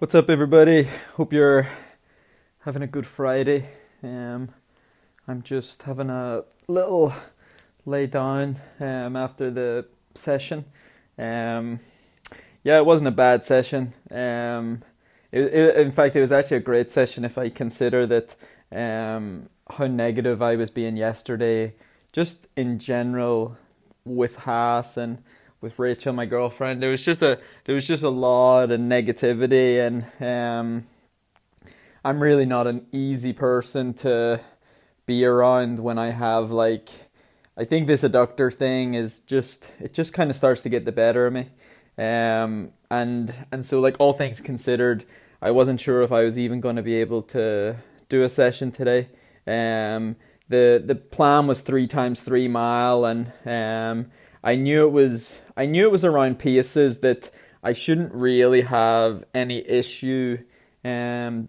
What's up, everybody? Hope you're having a good Friday. Um, I'm just having a little lay down um, after the session. Um, yeah, it wasn't a bad session. Um, it, it, in fact, it was actually a great session if I consider that um, how negative I was being yesterday, just in general with Haas and with Rachel, my girlfriend. There was just a there was just a lot of negativity, and um, I'm really not an easy person to be around when I have like. I think this adductor thing is just it just kind of starts to get the better of me, um, and and so like all things considered, I wasn't sure if I was even going to be able to do a session today. Um, the the plan was three times three mile, and um, I knew it was I knew it was around paces that I shouldn't really have any issue, um,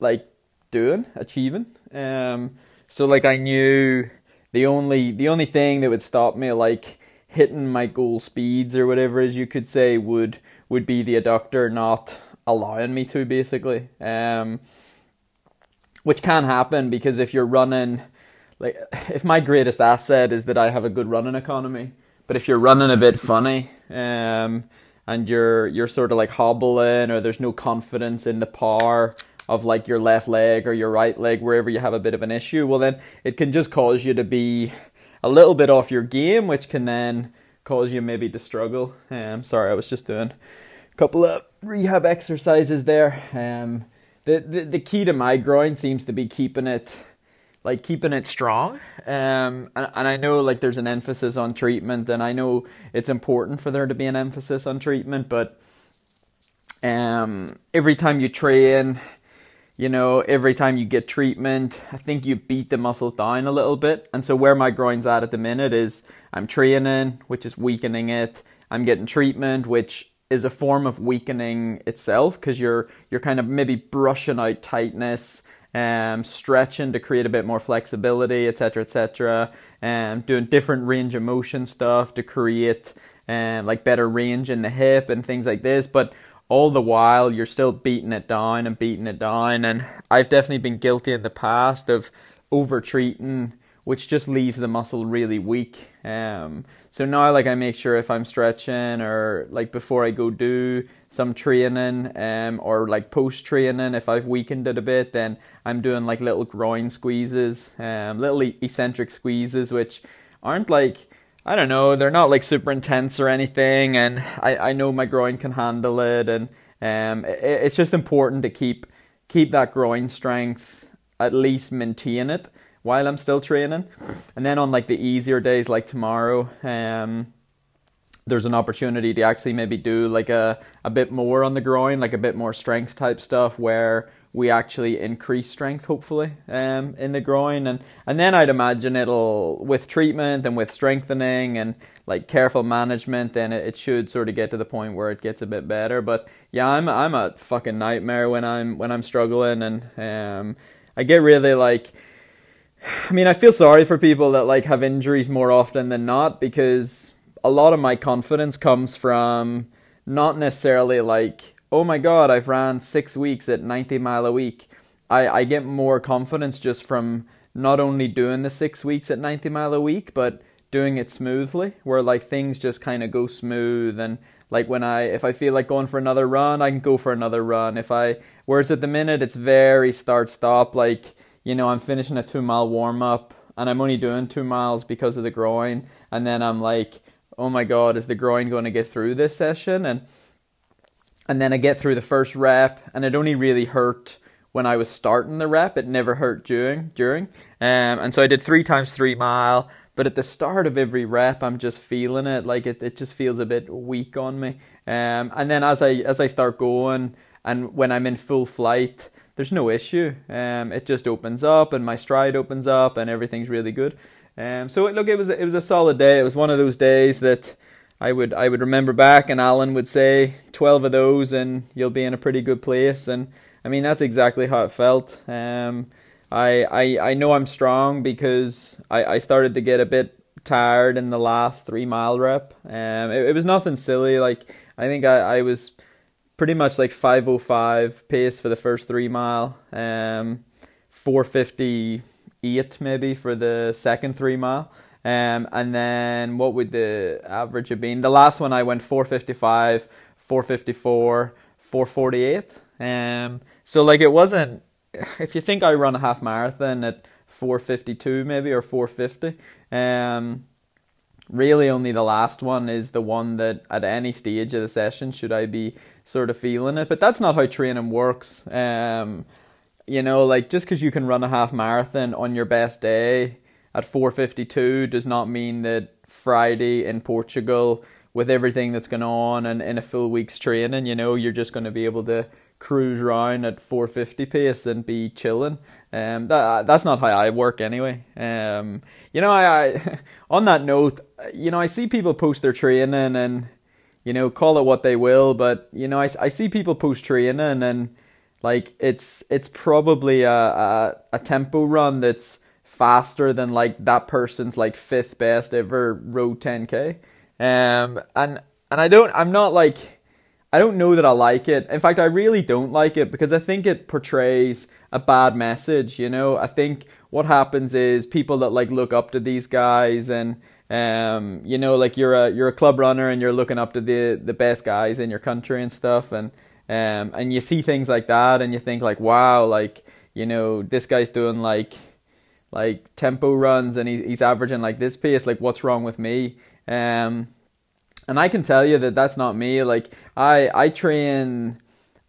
like doing achieving. Um, so like I knew the only the only thing that would stop me like hitting my goal speeds or whatever as you could say would would be the adductor not allowing me to basically. Um, which can happen because if you're running like if my greatest asset is that I have a good running economy but if you're running a bit funny, um, and you're you're sort of like hobbling, or there's no confidence in the power of like your left leg or your right leg, wherever you have a bit of an issue, well then it can just cause you to be a little bit off your game, which can then cause you maybe to struggle. Um, sorry, I was just doing a couple of rehab exercises there. Um, the, the the key to my groin seems to be keeping it like keeping it strong. Um, and, and I know like there's an emphasis on treatment, and I know it's important for there to be an emphasis on treatment. But um, every time you train, you know, every time you get treatment, I think you beat the muscles down a little bit. And so where my groin's at at the minute is I'm training, which is weakening it. I'm getting treatment, which is a form of weakening itself because you're you're kind of maybe brushing out tightness um, stretching to create a bit more flexibility, etc., etc. Um, doing different range of motion stuff to create um, like better range in the hip and things like this. But all the while, you're still beating it down and beating it down. And I've definitely been guilty in the past of over treating, which just leaves the muscle really weak. Um, so now, like, I make sure if I'm stretching or like before I go do some training, um, or like post training, if I've weakened it a bit, then I'm doing like little groin squeezes, um, little eccentric squeezes, which aren't like I don't know, they're not like super intense or anything, and I, I know my groin can handle it, and um, it, it's just important to keep keep that groin strength, at least maintain it while I'm still training. And then on like the easier days like tomorrow, um, there's an opportunity to actually maybe do like a, a bit more on the groin, like a bit more strength type stuff where we actually increase strength hopefully um, in the groin. And and then I'd imagine it'll with treatment and with strengthening and like careful management then it, it should sort of get to the point where it gets a bit better. But yeah I'm I'm a fucking nightmare when I'm when I'm struggling. And um I get really like I mean, I feel sorry for people that like have injuries more often than not because a lot of my confidence comes from not necessarily like, oh my god, I've ran six weeks at 90 mile a week. I, I get more confidence just from not only doing the six weeks at 90 mile a week, but doing it smoothly, where like things just kind of go smooth and like when I if I feel like going for another run, I can go for another run. If I whereas at the minute it's very start stop like you know, I'm finishing a two mile warm up and I'm only doing two miles because of the groin. And then I'm like, oh my God, is the groin going to get through this session? And and then I get through the first rep and it only really hurt when I was starting the rep. It never hurt during during. Um, and so I did three times three mile. But at the start of every rep, I'm just feeling it like it, it just feels a bit weak on me. Um, and then as I as I start going and when I'm in full flight, there's no issue. Um, it just opens up and my stride opens up and everything's really good. Um, so look, it was it was a solid day. It was one of those days that I would I would remember back, and Alan would say twelve of those, and you'll be in a pretty good place. And I mean that's exactly how it felt. Um, I I I know I'm strong because I I started to get a bit tired in the last three mile rep. Um, it, it was nothing silly. Like I think I I was pretty much like 505 pace for the first three mile, um, 458 maybe for the second three mile. Um, and then what would the average have been? The last one I went 455, 454, 448. Um, so like it wasn't. If you think I run a half marathon at 452 maybe or 450, um, really only the last one is the one that at any stage of the session should I be sort of feeling it. But that's not how training works. Um, you know, like just because you can run a half marathon on your best day at 452 does not mean that Friday in Portugal with everything that's going on and in a full week's training, you know, you're just going to be able to cruise around at 450 pace and be chilling. Um, that that's not how I work anyway. Um, you know, I, I on that note, you know, I see people post their training and you know call it what they will, but you know, I, I see people post training and like it's it's probably a, a, a tempo run that's faster than like that person's like fifth best ever road 10k. Um, and and I don't, I'm not like. I don't know that I like it. In fact, I really don't like it because I think it portrays a bad message. You know, I think what happens is people that like look up to these guys and um, you know, like you're a you're a club runner and you're looking up to the the best guys in your country and stuff, and um, and you see things like that and you think like, wow, like you know, this guy's doing like like tempo runs and he, he's averaging like this pace. Like, what's wrong with me? Um, and I can tell you that that's not me. Like, I I train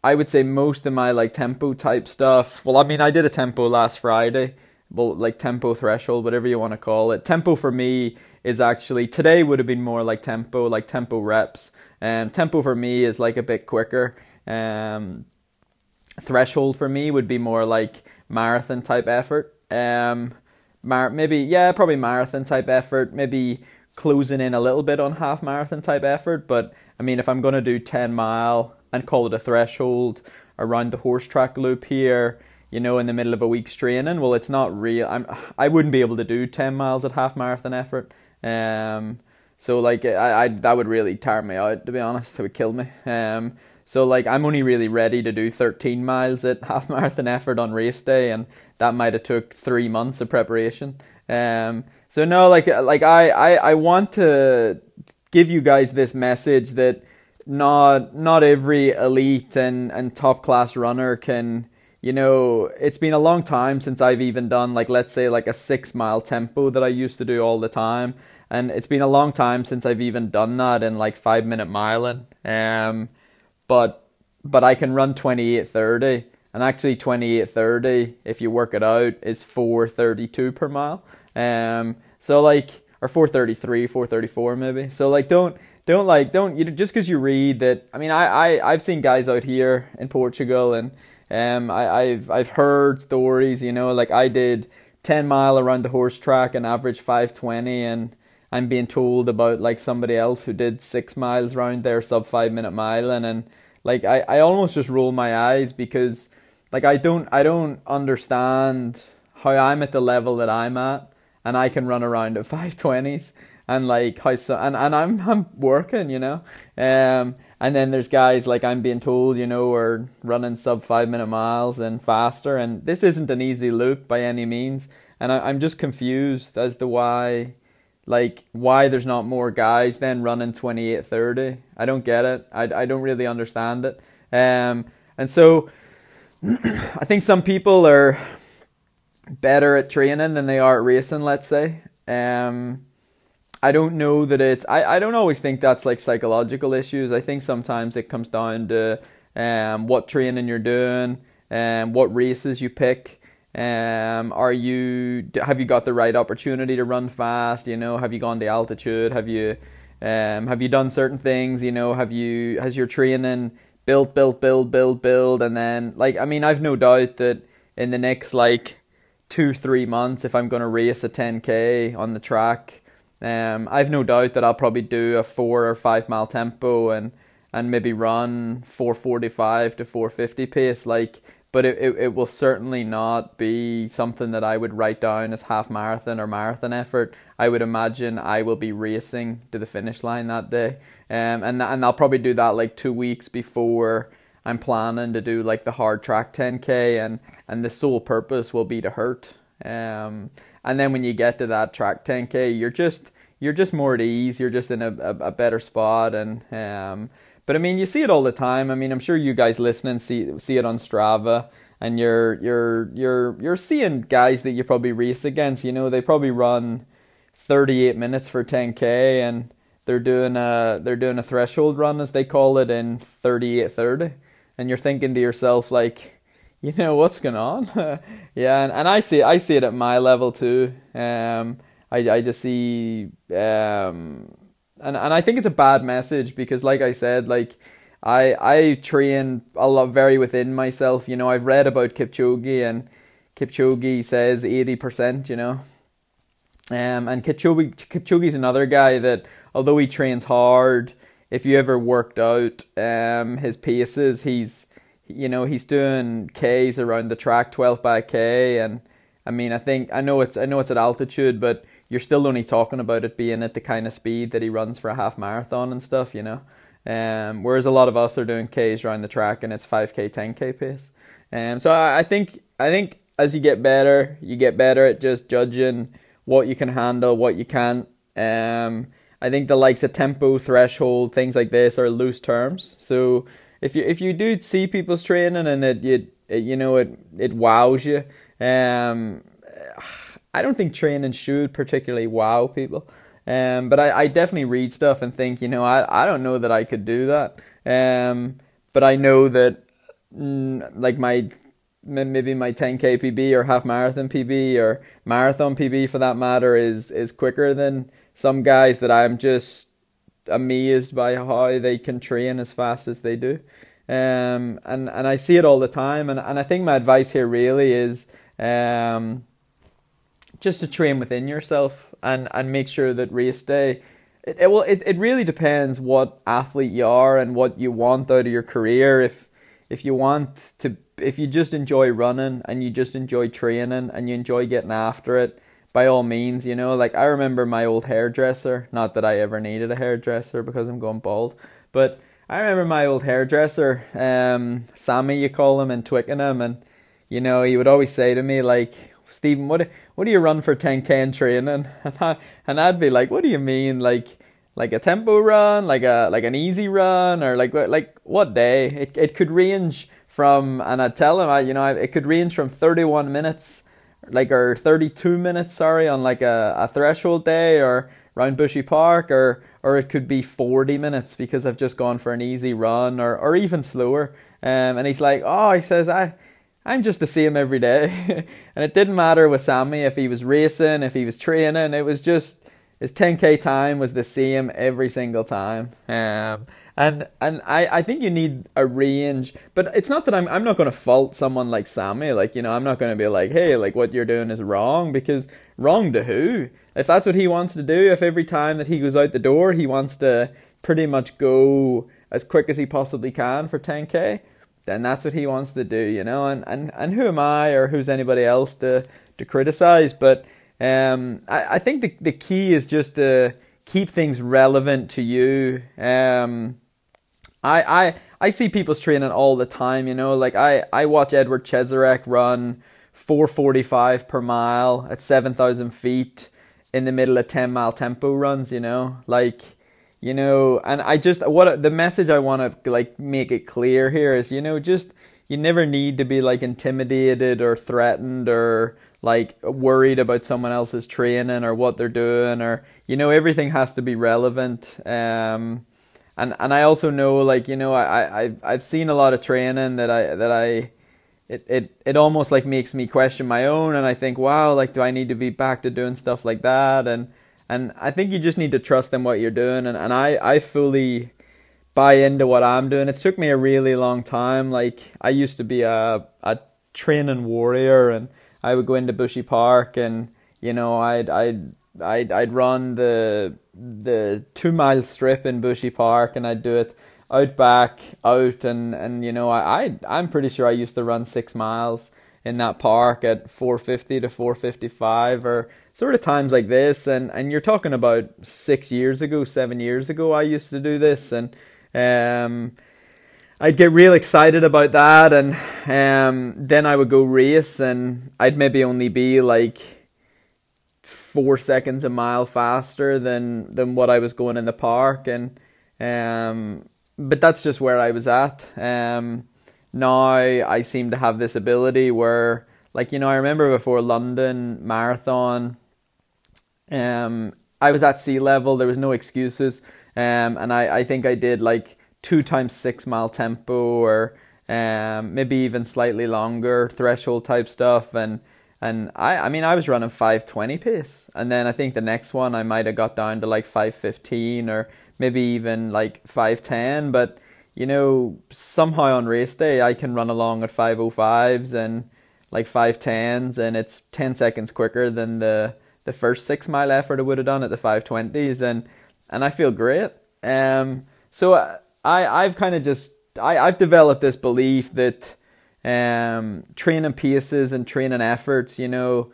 I would say most of my like tempo type stuff. Well, I mean, I did a tempo last Friday, well, like tempo threshold, whatever you want to call it. Tempo for me is actually today would have been more like tempo, like tempo reps. Um, tempo for me is like a bit quicker. Um, threshold for me would be more like marathon type effort. Um, mar- maybe yeah, probably marathon type effort. Maybe closing in a little bit on half marathon type effort. But I mean, if I'm gonna do ten mile and call it a threshold around the horse track loop here, you know, in the middle of a week's training. Well, it's not real. I'm I wouldn't be able to do ten miles at half marathon effort. Um, so like I, I that would really tire me out to be honest. It would kill me. Um, so like I'm only really ready to do 13 miles at half marathon effort on race day, and that might have took three months of preparation. Um, so no, like like I, I I want to give you guys this message that not not every elite and, and top class runner can you know it's been a long time since I've even done like let's say like a six mile tempo that I used to do all the time. And it's been a long time since I've even done that in like five minute miling. Um but but I can run 28:30 and actually 28:30 if you work it out is 4:32 per mile. Um so like or 4:33 4:34 maybe. So like don't don't like don't you just because you read that. I mean, I I I've seen guys out here in Portugal, and um, I I've I've heard stories. You know, like I did ten mile around the horse track and average five twenty, and I'm being told about like somebody else who did six miles around there sub five minute mile, and and like I I almost just roll my eyes because like I don't I don't understand how I'm at the level that I'm at and I can run around at five twenties and like how so and, and I'm I'm working, you know. Um and then there's guys like I'm being told, you know, are running sub five minute miles and faster. And this isn't an easy loop by any means. And I, I'm just confused as to why like why there's not more guys then running 28 30 i don't get it. I, I don't really understand it. Um, and so i think some people are better at training than they are at racing let's say. Um, I don't know that it's I, I don't always think that's like psychological issues. I think sometimes it comes down to um, what training you're doing and um, what races you pick. Um, are you have you got the right opportunity to run fast? You know, have you gone to altitude? Have you um, have you done certain things? You know, have you has your training built, built, build, build, build, and then like I mean, I've no doubt that in the next like two, three months, if I'm going to race a 10k on the track, um, I've no doubt that I'll probably do a four or five mile tempo and and maybe run 445 to 450 pace like but it, it, it will certainly not be something that I would write down as half marathon or marathon effort. I would imagine I will be racing to the finish line that day. Um, and and I'll probably do that like two weeks before I'm planning to do like the hard track 10k and and the sole purpose will be to hurt. Um, and then when you get to that track 10k, you're just you're just more at ease. You're just in a, a, a better spot and um, but I mean, you see it all the time. I mean, I'm sure you guys listening see see it on Strava, and you're you're you're you're seeing guys that you probably race against. You know, they probably run 38 minutes for 10k, and they're doing a they're doing a threshold run as they call it in 38:30, and you're thinking to yourself like, you know, what's going on? yeah, and, and I see I see it at my level too. Um, I I just see um and and I think it's a bad message because, like I said, like I I train a lot very within myself. You know, I've read about Kipchoge and Kipchoge says eighty percent. You know, um, and Kipchoge Kipchoge's another guy that although he trains hard, if you ever worked out um his paces, he's you know he's doing k's around the track, twelve by k, and I mean I think I know it's I know it's at altitude, but you're still only talking about it being at the kind of speed that he runs for a half marathon and stuff, you know. Um, whereas a lot of us are doing Ks around the track and it's 5K, 10K pace. Um, so I, I think I think as you get better, you get better at just judging what you can handle, what you can't. Um, I think the likes of tempo, threshold, things like this are loose terms. So if you if you do see people's training and it, it, it you know it it wows you, um, I don't think training should particularly wow people. Um, but I, I definitely read stuff and think, you know, I, I don't know that I could do that. Um, but I know that, mm, like my maybe my 10k PB or half marathon PB or marathon PB for that matter is is quicker than some guys that I'm just amazed by how they can train as fast as they do. Um, and and I see it all the time. And and I think my advice here really is um just to train within yourself and and make sure that race day it, it well it, it really depends what athlete you are and what you want out of your career if if you want to if you just enjoy running and you just enjoy training and you enjoy getting after it by all means you know like i remember my old hairdresser not that i ever needed a hairdresser because i'm going bald but i remember my old hairdresser um sammy you call him in twickenham and you know he would always say to me like Stephen, what what do you run for 10k in training? And I, and I'd be like, what do you mean, like like a tempo run, like a like an easy run, or like like what day? It it could range from, and I'd tell him, I you know, it could range from 31 minutes, like or 32 minutes, sorry, on like a, a threshold day, or around Bushy Park, or or it could be 40 minutes because I've just gone for an easy run, or or even slower. Um, and he's like, oh, he says I I'm just the same every day. and it didn't matter with Sammy if he was racing, if he was training, it was just his 10k time was the same every single time. Um, and and I, I think you need a range, but it's not that I'm I'm not going to fault someone like Sammy. Like you know, I'm not going to be like, hey, like what you're doing is wrong because wrong to who? If that's what he wants to do, if every time that he goes out the door he wants to pretty much go as quick as he possibly can for 10k, then that's what he wants to do, you know. And and, and who am I or who's anybody else to to criticize? But um, I, I think the the key is just to keep things relevant to you. Um, I I I see people's training all the time, you know. Like I I watch Edward Cheserek run 445 per mile at 7,000 feet in the middle of 10 mile tempo runs, you know. Like you know and i just what the message i want to like make it clear here is you know just you never need to be like intimidated or threatened or like worried about someone else's training or what they're doing or you know everything has to be relevant um and and i also know like you know i i i've seen a lot of training that i that i it, it it almost like makes me question my own and i think wow like do i need to be back to doing stuff like that and and I think you just need to trust in what you're doing. And, and I, I fully buy into what I'm doing. It took me a really long time. Like I used to be a, a training warrior and I would go into Bushy Park and, you know, I'd, I'd, I'd, I'd run the, the two mile strip in Bushy Park and I'd do it out back, out. And, and, you know, I, I, I'm pretty sure I used to run six miles in that park at 450 to 455 or sort of times like this and and you're talking about six years ago seven years ago i used to do this and um I'd get real excited about that, and um, then I would go race, and I'd maybe only be like four seconds a mile faster than than what I was going in the park, and um, but that's just where I was at. Um, now I seem to have this ability where, like you know, I remember before London Marathon, um, I was at sea level. There was no excuses, um, and I I think I did like two times six mile tempo or um, maybe even slightly longer threshold type stuff and and I I mean I was running 520 pace. And then I think the next one I might have got down to like 515 or maybe even like 510 but you know somehow on race day I can run along at 505s and like 510s and it's 10 seconds quicker than the the first 6 mile effort I would have done at the 520s and and I feel great. Um so uh, I I've kind of just I I've developed this belief that um training paces and training efforts, you know,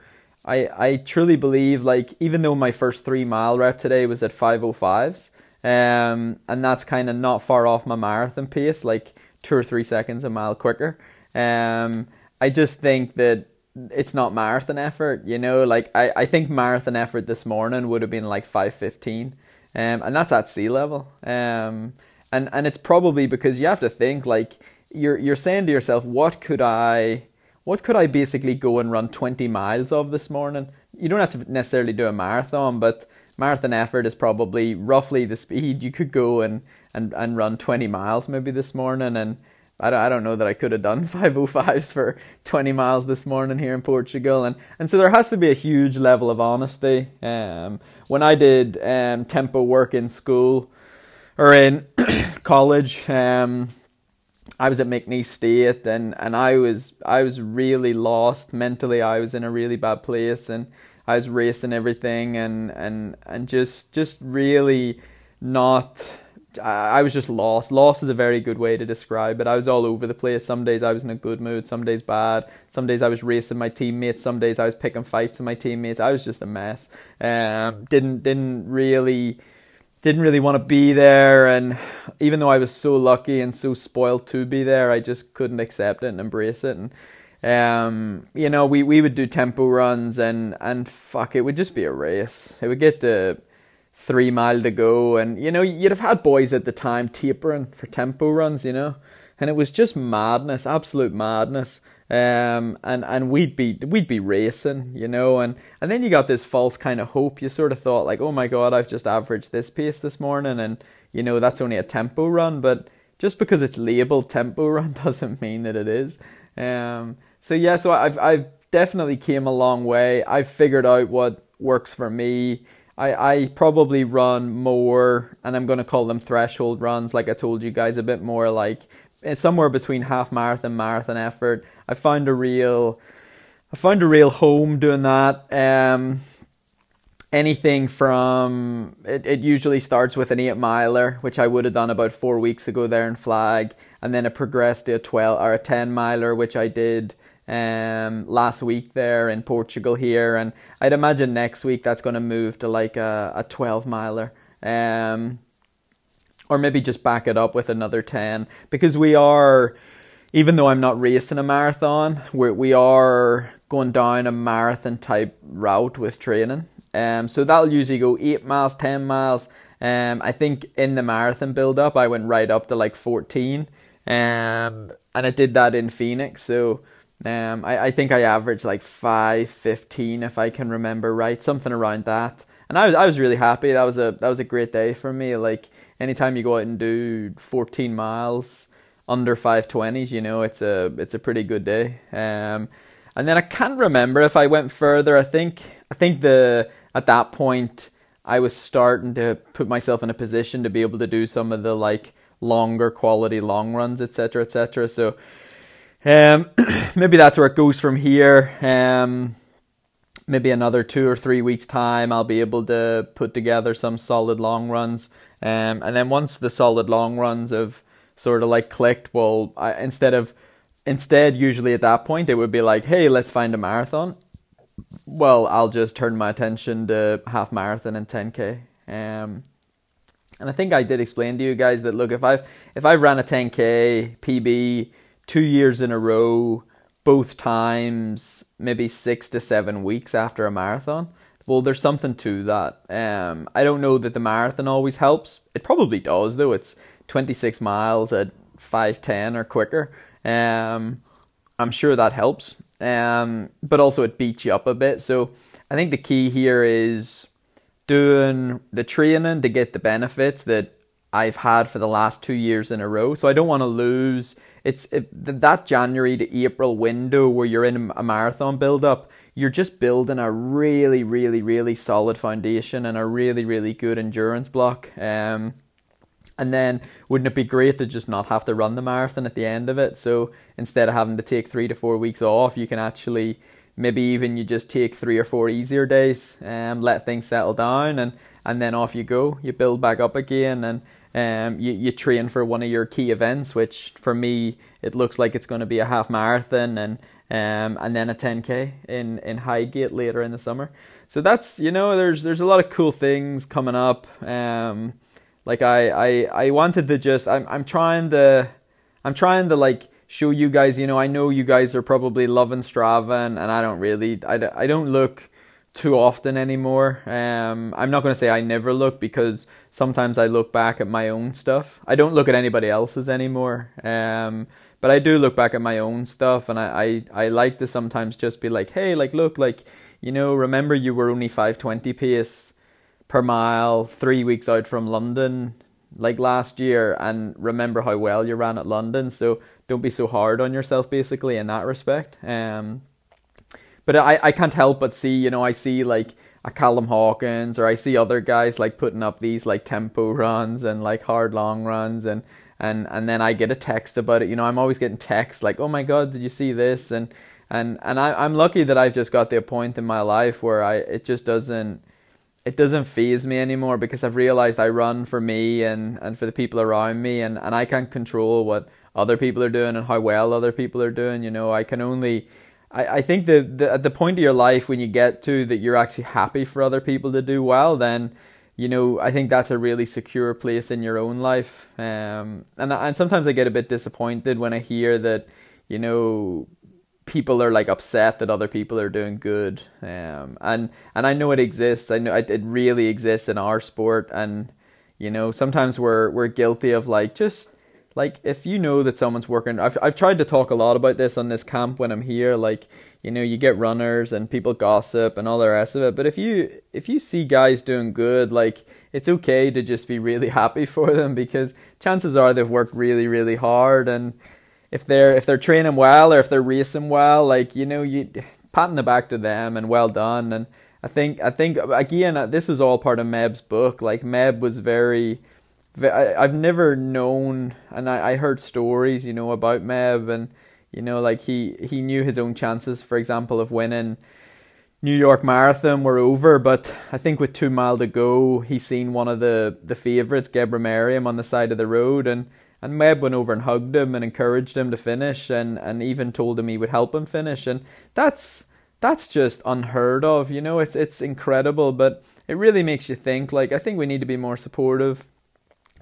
I I truly believe like even though my first 3 mile rep today was at 505s, um and that's kind of not far off my marathon pace, like 2 or 3 seconds a mile quicker. Um I just think that it's not marathon effort, you know, like I, I think marathon effort this morning would have been like 515. Um, and that's at sea level. Um, and and it's probably because you have to think like you're you're saying to yourself, what could I, what could I basically go and run twenty miles of this morning? You don't have to necessarily do a marathon, but marathon effort is probably roughly the speed you could go and and and run twenty miles maybe this morning and. I don't, I don't know that I could have done 505s for 20 miles this morning here in Portugal. And, and so there has to be a huge level of honesty. Um, when I did um, tempo work in school, or in college. Um, I was at McNeese State, and, and I was I was really lost mentally. I was in a really bad place, and I was racing everything, and and and just just really not. I was just lost. Lost is a very good way to describe it. I was all over the place. Some days I was in a good mood, some days bad. Some days I was racing my teammates. Some days I was picking fights with my teammates. I was just a mess. Um, didn't didn't really didn't really want to be there and even though I was so lucky and so spoiled to be there I just couldn't accept it and embrace it. And um, you know we, we would do tempo runs and and fuck it would just be a race. It would get to three mile to go and you know you'd have had boys at the time tapering for tempo runs you know? And it was just madness absolute madness um, and and we'd be we'd be racing, you know, and and then you got this false kind of hope. You sort of thought like, oh my god, I've just averaged this pace this morning, and you know that's only a tempo run, but just because it's labeled tempo run doesn't mean that it is. Um, so yeah, so I've I've definitely came a long way. I've figured out what works for me. I, I probably run more, and I'm going to call them threshold runs, like I told you guys, a bit more like it's somewhere between half marathon, marathon effort. I found a real, I found a real home doing that. Um, anything from it, it usually starts with an eight miler, which I would have done about four weeks ago there in Flag, and then it progressed to a twelve or a ten miler, which I did um last week there in Portugal here, and I'd imagine next week that's going to move to like a, a twelve miler. Um, or maybe just back it up with another 10 because we are even though I'm not racing a marathon, we we are going down a marathon type route with training. Um, so that'll usually go eight miles, ten miles. Um, I think in the marathon build up, I went right up to like fourteen. Um, and I did that in Phoenix. So um, I, I think I averaged like five fifteen if I can remember right, something around that. And I was I was really happy. That was a that was a great day for me. Like anytime you go out and do 14 miles under 520s, you know, it's a it's a pretty good day. Um, and then I can't remember if I went further. I think I think the at that point I was starting to put myself in a position to be able to do some of the like longer quality long runs, etc., etc. So um, maybe that's where it goes from here. Um, maybe another two or three weeks time, I'll be able to put together some solid long runs. Um, and then once the solid long runs have sort of like clicked, well, I, instead of instead usually at that point it would be like, hey, let's find a marathon. Well, I'll just turn my attention to half marathon and 10k. Um, And I think I did explain to you guys that look, if I've if I've ran a 10k PB two years in a row, both times maybe six to seven weeks after a marathon, well, there's something to that. Um, I don't know that the marathon always helps. It probably does though. It's 26 miles at 5:10 or quicker. Um, I'm sure that helps. Um, but also it beats you up a bit. So I think the key here is doing the training to get the benefits that I've had for the last two years in a row. So I don't want to lose. It's it, that January to April window where you're in a marathon build up. You're just building a really, really, really solid foundation and a really, really good endurance block. Um, and then wouldn't it be great to just not have to run the marathon at the end of it? So instead of having to take three to four weeks off, you can actually maybe even you just take three or four easier days and um, let things settle down and, and then off you go. You build back up again and um, you, you train for one of your key events, which for me it looks like it's going to be a half marathon and um, and then a 10k in in Highgate later in the summer. So that's you know there's there's a lot of cool things coming up. Um, like I, I I wanted to just I'm I'm trying to I'm trying to like show you guys. You know I know you guys are probably loving Strava and, and I don't really I, I don't look too often anymore. Um, I'm not going to say I never look because sometimes I look back at my own stuff. I don't look at anybody else's anymore. Um, but I do look back at my own stuff and I, I, I like to sometimes just be like, hey, like, look, like, you know, remember you were only 520 pace per mile three weeks out from London like last year and remember how well you ran at London. So don't be so hard on yourself basically in that respect. Um, but I, I can't help but see, you know, I see like a Callum Hawkins or I see other guys like putting up these like tempo runs and like hard long runs and and and then I get a text about it. You know, I'm always getting texts like, "Oh my God, did you see this?" and and and I, I'm lucky that I've just got to a point in my life where I it just doesn't it doesn't faze me anymore because I've realized I run for me and and for the people around me and and I can't control what other people are doing and how well other people are doing. You know, I can only I, I think that the, at the point of your life when you get to that you're actually happy for other people to do well, then you know I think that's a really secure place in your own life. Um, and and sometimes I get a bit disappointed when I hear that you know people are like upset that other people are doing good. Um, and and I know it exists. I know it, it really exists in our sport, and you know sometimes we're we're guilty of like just like if you know that someone's working I've I've tried to talk a lot about this on this camp when I'm here like you know you get runners and people gossip and all the rest of it but if you if you see guys doing good like it's okay to just be really happy for them because chances are they've worked really really hard and if they're if they're training well or if they're racing well like you know you patting the back to them and well done. And I think I think again uh, this is all part of Meb's book. Like Meb was very I've never known, and I, I heard stories, you know, about Meb, and you know, like he he knew his own chances, for example, of winning New York Marathon were over, but I think with two mile to go, he seen one of the the favourites, Gebremariam, on the side of the road, and and Meb went over and hugged him and encouraged him to finish, and and even told him he would help him finish, and that's that's just unheard of, you know. It's it's incredible, but it really makes you think. Like I think we need to be more supportive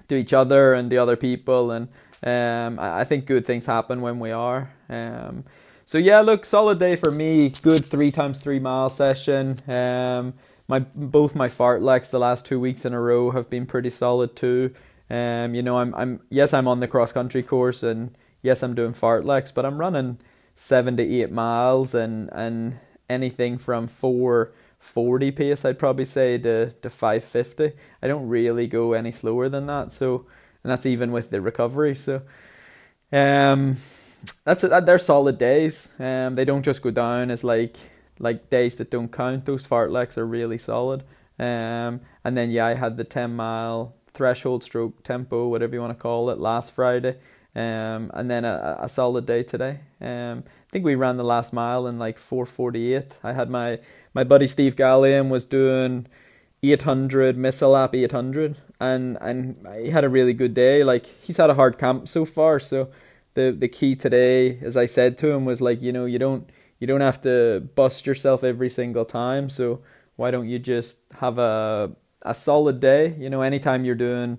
to each other and the other people, and um, I think good things happen when we are. Um, so yeah, look, solid day for me. Good three times three mile session. Um, my both my fartleks the last two weeks in a row have been pretty solid too. Um, you know, I'm I'm yes, I'm on the cross country course, and yes, I'm doing fartleks, but I'm running seven to eight miles, and and anything from four 40 pace I'd probably say to, to 550 I don't really go any slower than that so and that's even with the recovery so um that's it they're solid days. Um they don't just go down as like like days that don't count. Those fartleks are really solid. Um and then yeah I had the 10 mile threshold stroke tempo whatever you want to call it last Friday. Um and then a, a solid day today. Um I think we ran the last mile in like 448 I had my my buddy Steve Gallion was doing 800 missile lap 800 and and he had a really good day. Like he's had a hard camp so far so the the key today as I said to him was like you know you don't you don't have to bust yourself every single time so why don't you just have a a solid day. You know, anytime you're doing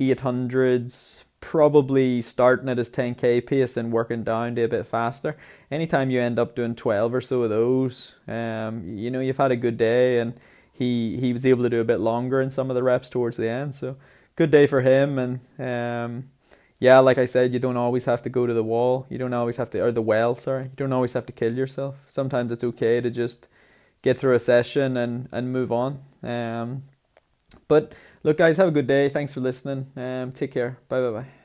800s, probably starting at his 10k pace and working down to a bit faster. Anytime you end up doing 12 or so of those, um, you know, you've had a good day and he, he was able to do a bit longer in some of the reps towards the end. So good day for him. And, um, yeah, like I said, you don't always have to go to the wall. You don't always have to, or the well, sorry. You don't always have to kill yourself. Sometimes it's okay to just get through a session and, and move on. Um, but look, guys, have a good day. Thanks for listening. Um, take care. Bye bye bye.